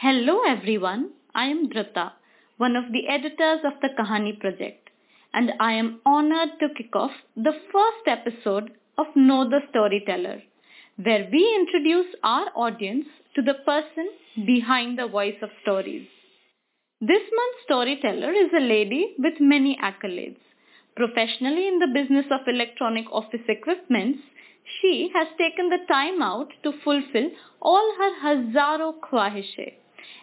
Hello everyone, I am Dhrita, one of the editors of the Kahani project, and I am honored to kick off the first episode of Know the Storyteller, where we introduce our audience to the person behind the voice of stories. This month's storyteller is a lady with many accolades. Professionally in the business of electronic office equipments, she has taken the time out to fulfill all her hazaro khwahishe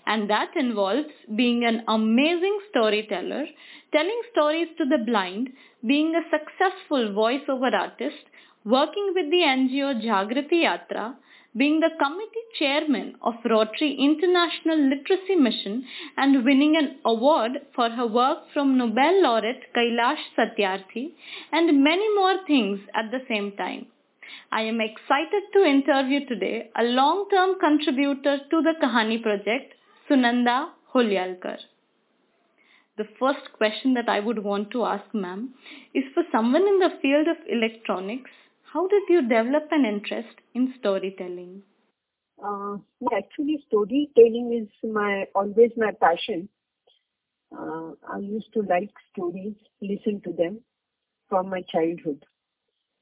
and that involves being an amazing storyteller, telling stories to the blind, being a successful voiceover artist, working with the NGO Jagriti Yatra, being the committee chairman of Rotary International Literacy Mission and winning an award for her work from Nobel laureate Kailash Satyarthi and many more things at the same time. I am excited to interview today a long-term contributor to the Kahani project, Sunanda Hulyalkar. The first question that I would want to ask ma'am is for someone in the field of electronics, how did you develop an interest in storytelling? Uh, actually, storytelling is my always my passion. Uh, I used to like stories, listen to them from my childhood.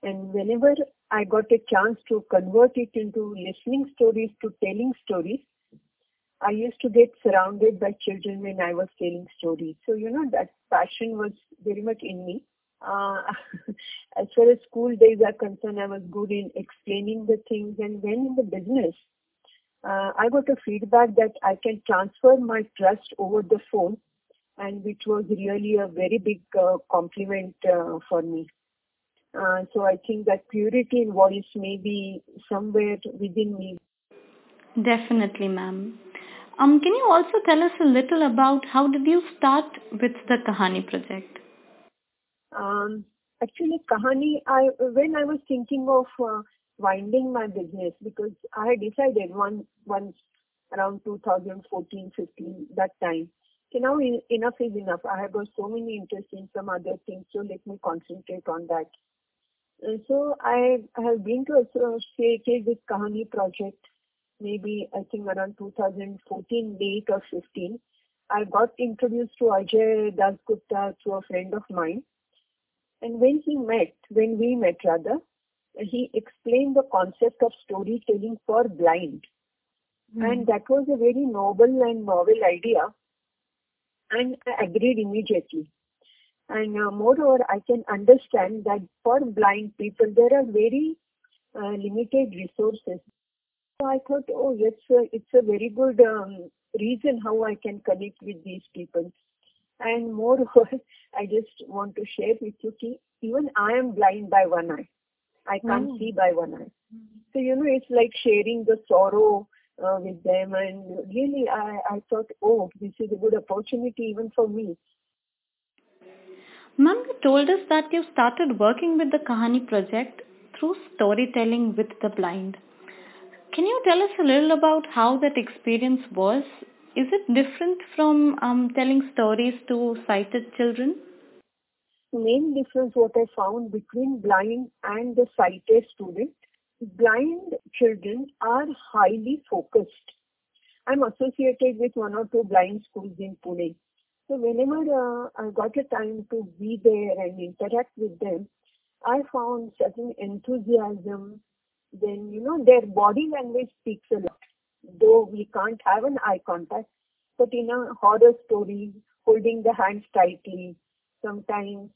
And whenever I got a chance to convert it into listening stories to telling stories, I used to get surrounded by children when I was telling stories. So, you know, that passion was very much in me. Uh, as far as school days are concerned, I was good in explaining the things. And when in the business, uh, I got a feedback that I can transfer my trust over the phone, and which was really a very big uh, compliment uh, for me. Uh, so I think that purity in voice may be somewhere within me. Definitely, ma'am. Um, can you also tell us a little about how did you start with the Kahani project? Um, actually, Kahani, I when I was thinking of uh, winding my business because I had decided one once around 2014, 15 that time. So now enough is enough. I have got so many interests in some other things, so let me concentrate on that. So I, have been to associated with Kahani project maybe I think around 2014, late or 15, I got introduced to Ajay Dasgupta through a friend of mine. And when he met, when we met rather, he explained the concept of storytelling for blind. Mm. And that was a very noble and novel idea. And I agreed immediately. And uh, moreover, I can understand that for blind people, there are very uh, limited resources. So I thought, oh, yes, uh, it's a very good um, reason how I can connect with these people. And moreover, I just want to share with you, that even I am blind by one eye. I can't mm. see by one eye. So, you know, it's like sharing the sorrow uh, with them. And really, I, I thought, oh, this is a good opportunity even for me. Ma'am, you told us that you started working with the Kahani project through storytelling with the blind. Can you tell us a little about how that experience was? Is it different from um, telling stories to sighted children? The main difference what I found between blind and the sighted student, blind children are highly focused. I'm associated with one or two blind schools in Pune. So whenever uh, I got a time to be there and interact with them, I found certain enthusiasm, then you know their body language speaks a lot. Though we can't have an eye contact, but in a horror story, holding the hands tightly, sometimes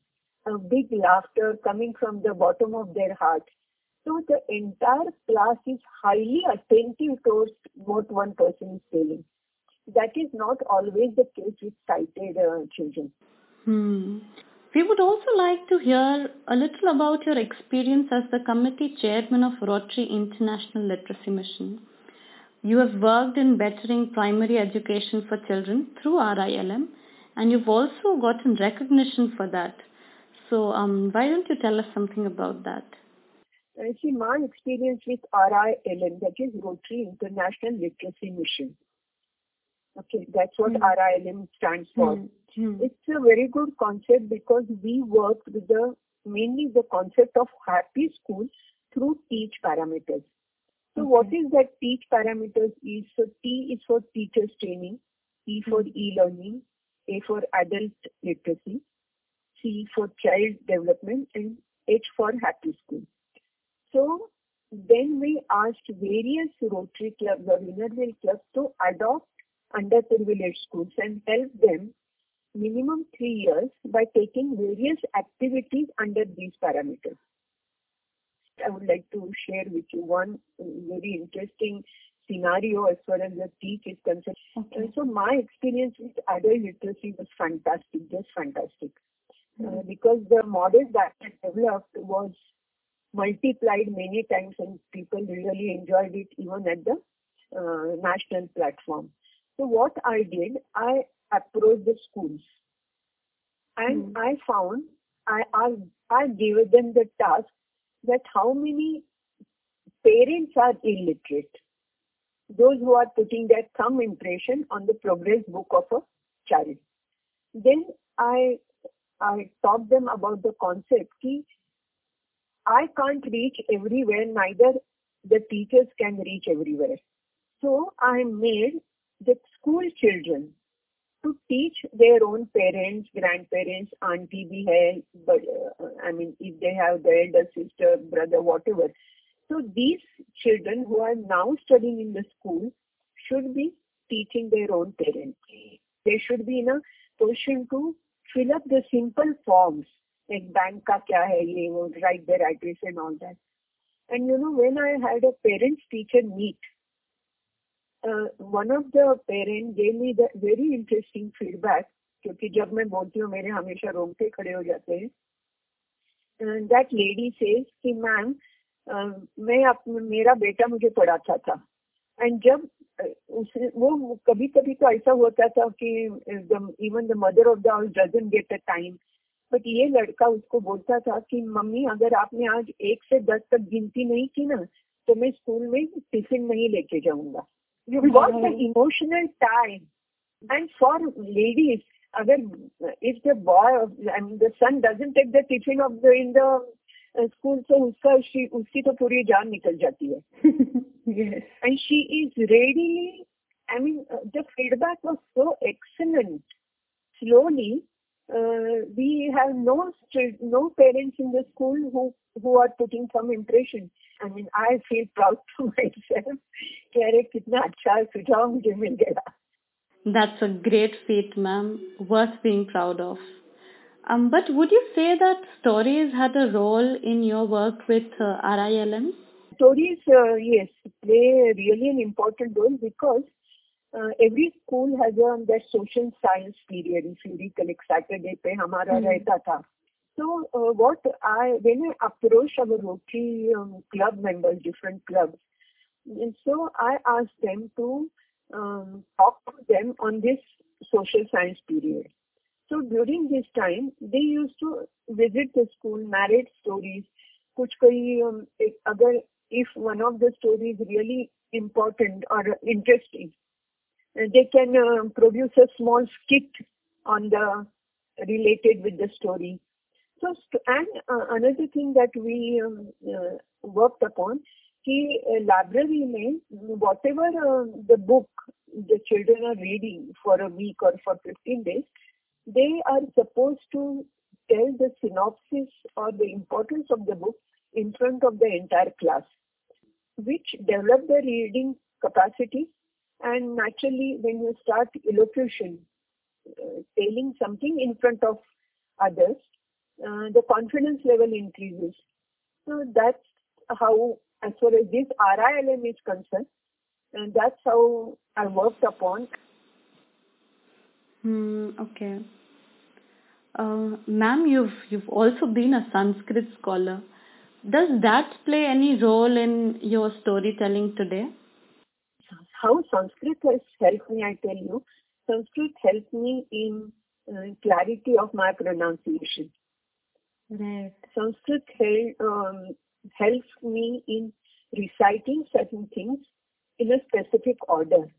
a big laughter coming from the bottom of their heart. So the entire class is highly attentive towards what one person is telling. That is not always the case with sighted uh, children. Hmm. We would also like to hear a little about your experience as the committee chairman of Rotary International Literacy Mission. You have worked in bettering primary education for children through RILM and you've also gotten recognition for that. So um, why don't you tell us something about that? I see my experience with RILM, that is Rotary International Literacy Mission. Okay, that's what mm. RILM stands for. Mm. Mm. It's a very good concept because we work with the mainly the concept of happy school through teach parameters. So okay. what is that teach parameters is so T is for teachers training, E for mm-hmm. e-learning, A for adult literacy, C for child development, and H for happy school. So then we asked various Rotary clubs or inner clubs to adopt underprivileged schools and help them minimum three years by taking various activities under these parameters. I would like to share with you one very interesting scenario as far as the teach is concerned. Okay. So my experience with adult literacy was fantastic, just fantastic. Mm-hmm. Uh, because the model that I developed was multiplied many times and people really enjoyed it even at the uh, national platform. So what I did, I approached the schools and mm. I found I, I I gave them the task that how many parents are illiterate, those who are putting their thumb impression on the progress book of a child. Then I I taught them about the concept that I can't reach everywhere, neither the teachers can reach everywhere. So I made the school children to teach their own parents, grandparents, auntie bhi hai, but uh, I mean, if they have the elder sister, brother, whatever. So these children who are now studying in the school should be teaching their own parents. They should be in a position to fill up the simple forms like bank ka kya hai ye, write their address and all that. And you know, when I had a parents teacher meet, one of the parent gave me the very interesting feedback क्योंकि जब मैं बोलती हूँ मेरे हमेशा रोंगटे खड़े हो जाते हैं। दैट लेडी सेज कि मैम uh, मैं अपने मेरा बेटा मुझे पढ़ाता था। एंड जब uh, उस वो कभी कभी तो ऐसा होता था कि even the mother of the house doesn't get a time but ये लड़का उसको बोलता था कि मम्मी अगर आपने आज एक से दस तक गिनती नहीं की ना तो मैं स्कूल में टिफ़िन नहीं लेके जाऊँगा। you got the emotional tie. And for ladies, अगर if the boy I mean the son doesn't take the tiffin of the in the uh, school so उसका she उसकी तो पूरी जान निकल जाती है yes. and she is ready I mean uh, the feedback was so excellent slowly uh, we have no no parents in the school who who are putting some impression. I mean, I feel proud to myself कि अरे कितना अच्छा सुझाव मुझे मिल गया. That's a great feat, ma'am. Worth being proud of. Um, but would you say that stories had a role in your work with uh, RILM? Stories, uh, yes, play really an important role because uh, every school has a that social science period. If you recollect, Saturday पे हमारा mm-hmm. रहता था. Uh, when I approach our Rotary um, club members, different clubs, I ask them to um, talk to them on this social science period. So During this time, they used to visit the school, narrate stories. Um, if one of the story is really important or interesting, they can produce a small skit on the related with the story. So and uh, another thing that we um, uh, worked upon, कि library में whatever uh, the book the children are reading for a week or for 15 days, they are supposed to tell the synopsis or the importance of the book in front of the entire class, which develop the reading capacity. And naturally, when you start elocution, uh, telling something in front of others, uh, the confidence level increases. So that's how, as far as this RILM is concerned, and that's how I worked upon. Hmm, okay. Uh, ma'am, you've you've also been a Sanskrit scholar. Does that play any role in your storytelling today? how Sanskrit has helped me, I tell you, Sanskrit helped me in uh, clarity of my pronunciation. Right. Sanskrit um, helps me in reciting certain things in a specific order.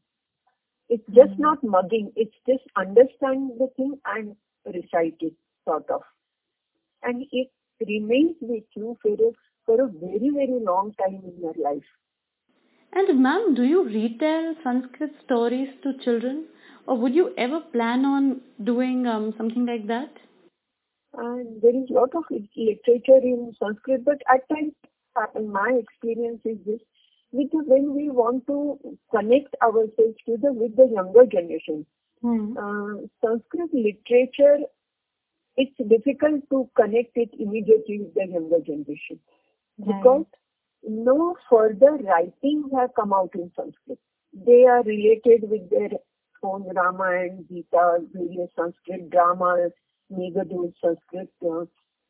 It's just mm-hmm. not mugging, it's just understand the thing and recite it, sort of. And it remains with you for a, for a very, very long time in your life. And ma'am, do you retell Sanskrit stories to children? Or would you ever plan on doing um, something like that? And there is a lot of literature in Sanskrit, but at times, uh, my experience is this, because when we want to connect ourselves to the with the younger generation, hmm. uh, Sanskrit literature, it's difficult to connect it immediately with the younger generation because no further writings have come out in Sanskrit. They are related with their own Rama and Gita, various Sanskrit dramas, Meghadoot, Sanskrit, uh,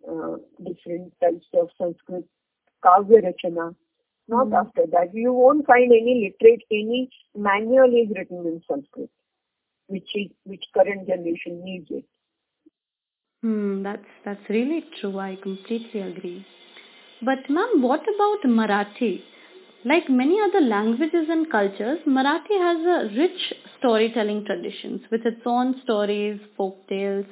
uh, different types of Sanskrit, Kavya Rachana. Not mm. after that. You won't find any literate, any manual is written in Sanskrit, which is, which current generation needs it. Hmm, that's that's really true. I completely agree. But ma'am, what about Marathi? Like many other languages and cultures, Marathi has a rich storytelling traditions with its own stories, folk tales.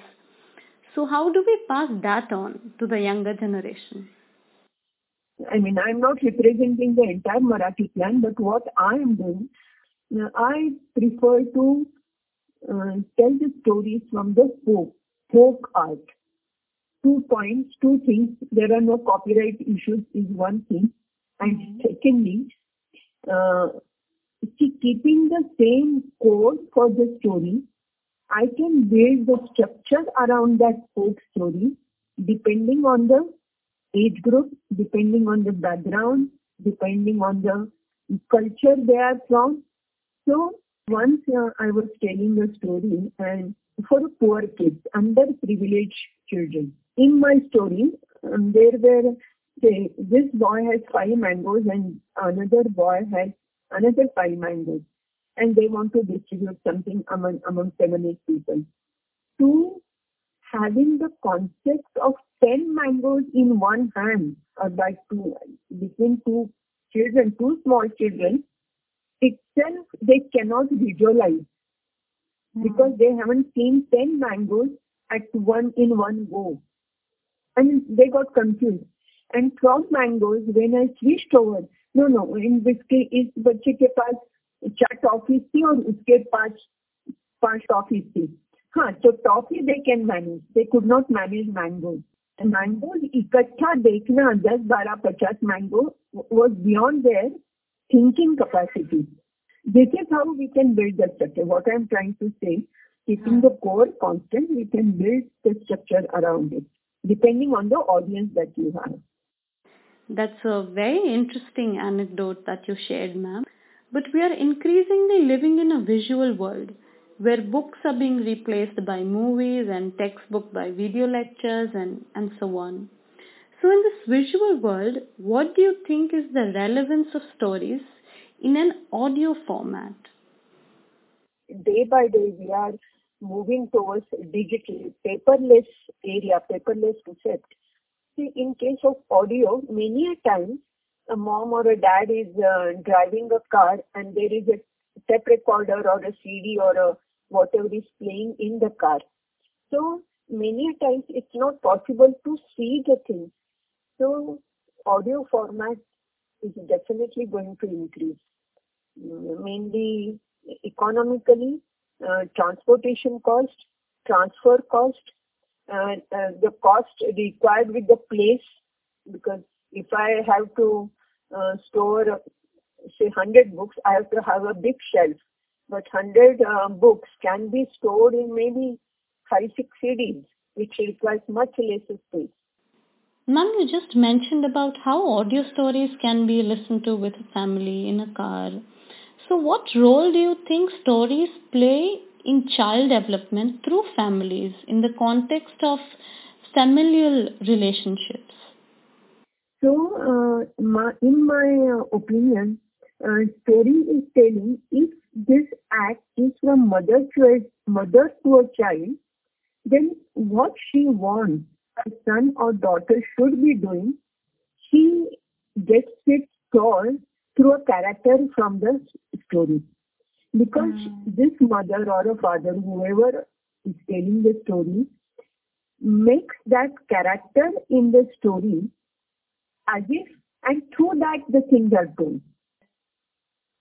So how do we pass that on to the younger generation? I mean, I'm not representing the entire Marathi clan, but what I am doing, I prefer to uh, tell the stories from the folk, folk art two points, two things. There are no copyright issues is one thing. And mm-hmm. secondly, uh, see, keeping the same code for the story, I can build the structure around that folk story depending on the age group, depending on the background, depending on the culture they are from. So once uh, I was telling a story and for poor kids, underprivileged children in my story, um, there were say, this boy has five mangoes and another boy has another five mangoes, and they want to distribute something among among seven eight people. Two having the concept of 10 mangoes in one hand or by two between two children two small children itself they cannot visualize mm. because they haven't seen 10 mangoes at one in one go. And they got confused. And 12 mangoes when i switched over no no in biscuit is bacche ke चार toffee थी और उसके पास पांच toffee थी हाँ तो toffee they can manage they could not manage mangoes mango इकट्ठा देखना दस बारह पचास mango was beyond their thinking capacity. This is how we can build the structure. What I'm trying to say, keeping the core constant, we can build the structure around it depending on the audience that you have. That's a very interesting anecdote that you shared, ma'am. But we are increasingly living in a visual world where books are being replaced by movies and textbook by video lectures and, and so on. So in this visual world, what do you think is the relevance of stories in an audio format? Day by day, we are moving towards digital, paperless area, paperless concept. See, in case of audio, many a times a mom or a dad is uh, driving a car and there is a tape recorder or a CD or a whatever is playing in the car. So many times it's not possible to see the thing. So audio format is definitely going to increase, mainly economically uh, transportation cost, transfer cost, and uh, the cost required with the place. Because if I have to uh, store, say, 100 books, I have to have a big shelf. But 100 uh, books can be stored in maybe 5 6 CDs, which requires much less space. Ma'am, you just mentioned about how audio stories can be listened to with a family in a car so, what role do you think stories play in child development through families in the context of familial relationships? So, uh, my, in my uh, opinion, uh, story is telling if this act is from mother to a, mother to a child, then what she wants a son or daughter should be doing, she gets it told through a character from the story. Because mm. this mother or a father, whoever is telling the story, makes that character in the story as if, and through that the things are told.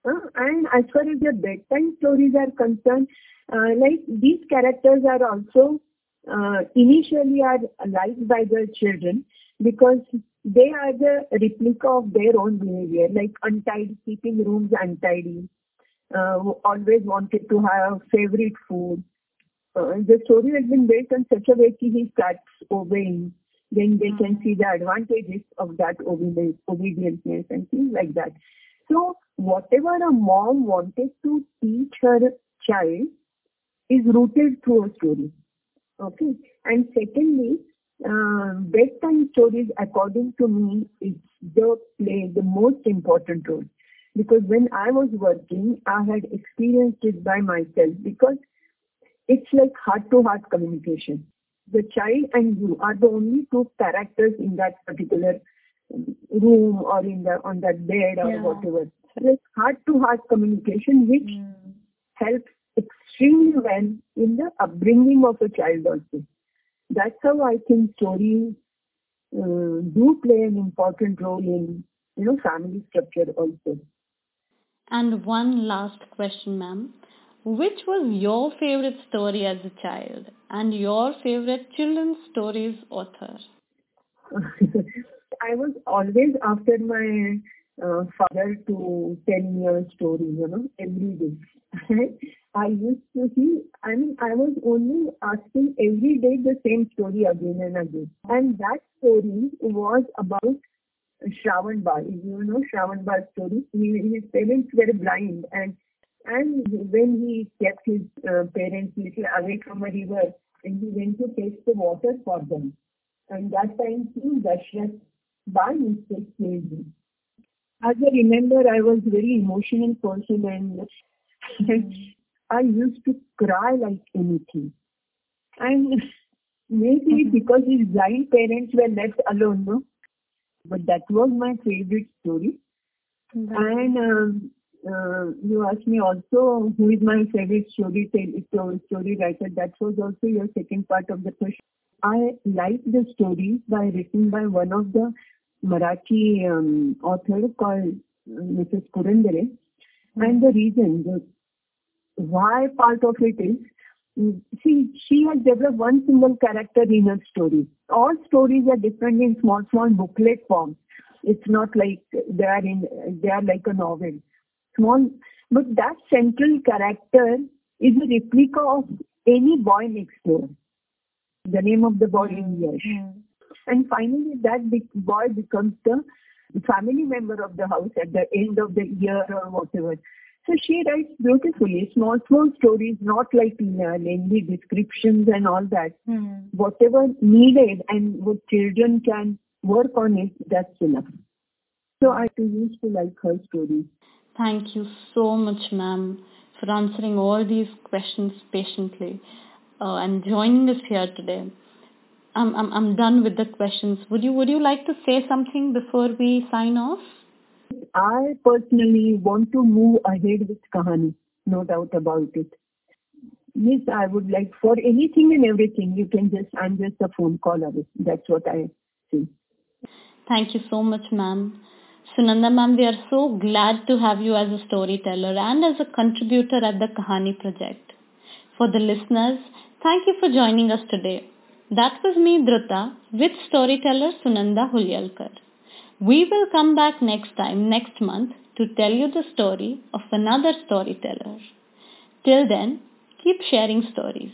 Uh, and as far as the bedtime stories are concerned, uh, like these characters are also uh, initially are liked by the children because they are the replica of their own behavior, like untidy, keeping rooms untidy, uh, always wanted to have favorite food. Uh, the story has been built in such a way that he starts obeying. Then they can see the advantages of that obedience, obedience and things like that. So whatever a mom wanted to teach her child is rooted through a story. Okay. And secondly, uh, bedtime stories, according to me, is the play the most important role. Because when I was working, I had experienced it by myself because it's like heart-to-heart communication. The child and you are the only two characters in that particular room or in the on that bed or Yeah. whatever. it's heart-to-heart communication, which Mm. helps extremely well in the upbringing of a child also. That's how I think stories uh, do play an important role in you know family structure also. And one last question, ma'am. Which was your favorite story as a child and your favorite children's stories author? I was always after my uh, father to tell me a story, you know, every day. I used to see, I mean, I was only asking every day the same story again and again. And that story was about Shravan Bal. You know Shravan Bal story, he, his parents were blind and and when he kept his uh, parents little away from a river and he went to fetch the water for them. And that time King Dashrath by mistake killed him. As I remember, I was very emotional person and I used to cry like anything. And maybe Mhm. because his blind parents were left alone, no? But that was my favorite story. And um, you asked me also who is my favorite story story writer. That was also your second part of the question. I like the stories by written by one of the Marathi um, author called uh, Mrs. Purandare. And the reason, the why part of it is, mm, see, she has developed one single character in her story. All stories are different in small, small booklet form. It's not like they are in, they are like a novel. Small, but that central character is a replica of any boy next door. The name of the boy is Yash. And finally, that big boy becomes the family member of the house at the end of the year or whatever. So she writes beautifully, small, small stories, not like uh, lengthy descriptions and all that. Whatever needed and what children can work on it, that's enough. So I used to like her stories. Thank you so much, ma'am, for answering all these questions patiently uh, and joining us here today. I'm, I'm, I'm done with the questions. Would you, would you like to say something before we sign off? I personally want to move ahead with Kahani, no doubt about it. Yes, I would like for anything and everything, you can just, I'm just a phone call away. That's what I see. Thank you so much, ma'am. Sunanda ma'am, we are so glad to have you as a storyteller and as a contributor at the Kahani project. For the listeners, thank you for joining us today. That was me, Dhrita, with storyteller Sunanda Hulyalkar. We will come back next time, next month, to tell you the story of another storyteller. Till then, keep sharing stories.